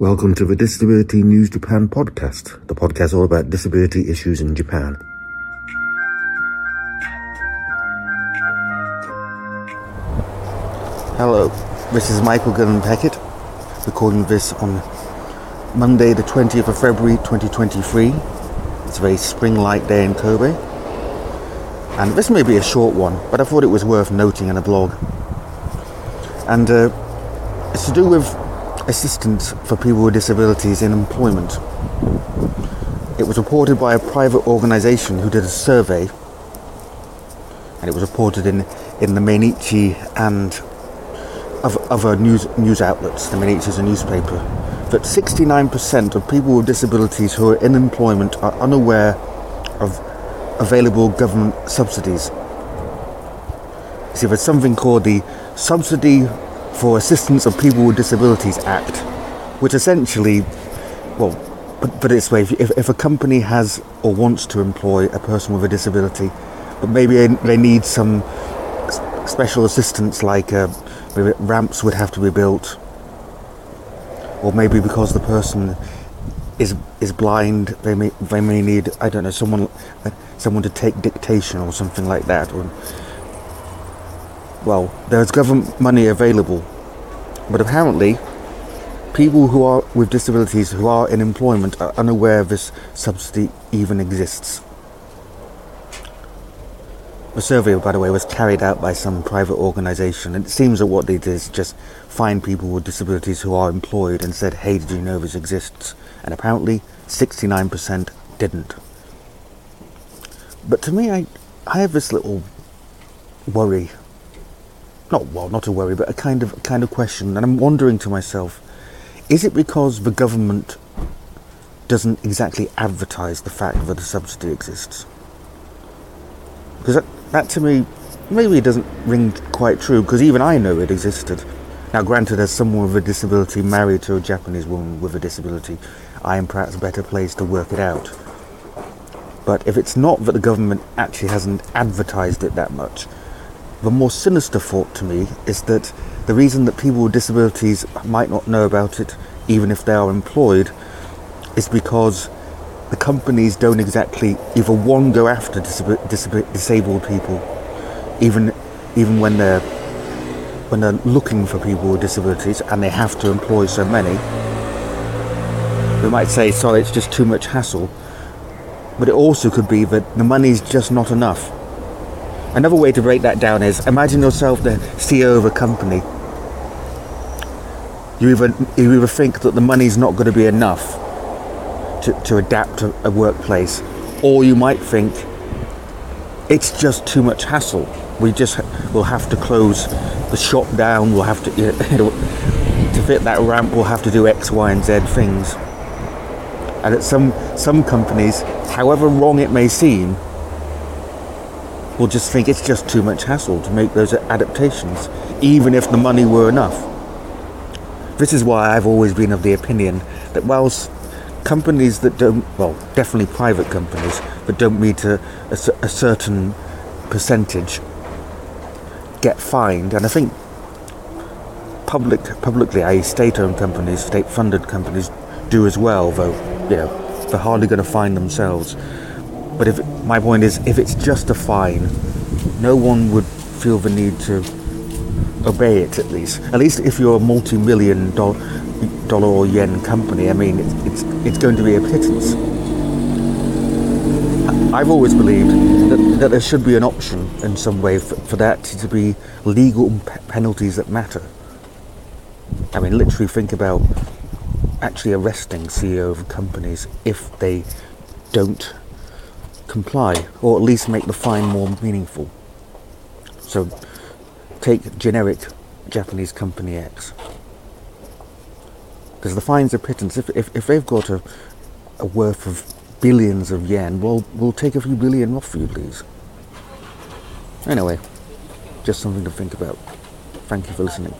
Welcome to the Disability News Japan podcast, the podcast all about disability issues in Japan. Hello, this is Michael Gunn Peckett, recording this on Monday, the 20th of February 2023. It's a very spring like day in Kobe. And this may be a short one, but I thought it was worth noting in a blog. And uh, it's to do with assistance for people with disabilities in employment. It was reported by a private organisation who did a survey, and it was reported in, in the Mainichi and other news, news outlets. The Mainichi is a newspaper. That 69% of people with disabilities who are in employment are unaware of available government subsidies. See, there's something called the Subsidy for Assistance of People with Disabilities Act, which essentially, well, put, put it this way, if, if a company has or wants to employ a person with a disability, but maybe they need some special assistance like uh, ramps would have to be built or maybe because the person is is blind they may they may need I don't know someone uh, someone to take dictation or something like that or well, there's government money available, but apparently, people who are with disabilities who are in employment are unaware this subsidy even exists. The survey, by the way, was carried out by some private organisation, and it seems that what they did is just find people with disabilities who are employed and said, "Hey, did you know this exists?" And apparently, 69% didn't. But to me, I, I have this little worry not well, not a worry, but a kind of kind of question, and I'm wondering to myself: Is it because the government doesn't exactly advertise the fact that a subsidy exists? Because that, that to me, maybe it doesn't ring quite true. Because even I know it existed. Now, granted, as someone with a disability married to a Japanese woman with a disability, I am perhaps better placed to work it out. But if it's not that the government actually hasn't advertised it that much, the more sinister thought to me is that the reason that people with disabilities might not know about it, even if they are employed, is because the companies don't exactly either one go after disab- disab- disabled people, even even when they're when they're looking for people with disabilities and they have to employ so many. They might say, "Sorry, it's just too much hassle," but it also could be that the money's just not enough Another way to break that down is imagine yourself the CEO of a company. You either, you either think that the money's not going to be enough to, to adapt a workplace, or you might think it's just too much hassle. We just will have to close the shop down. We'll have to you know, to fit that ramp. We'll have to do X, Y, and Z things. And at some some companies, however wrong it may seem, will just think it's just too much hassle to make those adaptations, even if the money were enough. This is why I've always been of the opinion that whilst companies that don't, well, definitely private companies that don't meet a, a, a certain percentage get fined, and I think public, publicly, i.e., state-owned companies, state-funded companies, do as well. Though, you know, they're hardly going to fine themselves. But if my point is, if it's just a fine, no one would feel the need to obey it. At least, at least if you're a multi-million dollar or yen company, I mean, it's, it's it's going to be a pittance. I've always believed that, that there should be an option in some way for, for that to be legal penalties that matter. I mean, literally think about actually arresting CEO of companies if they don't comply, or at least make the fine more meaningful. So, take generic Japanese company X. Because the fines are pittance. If, if, if they've got a, a worth of billions of yen, well, we'll take a few billion off you, please. Anyway, just something to think about. Thank you for listening.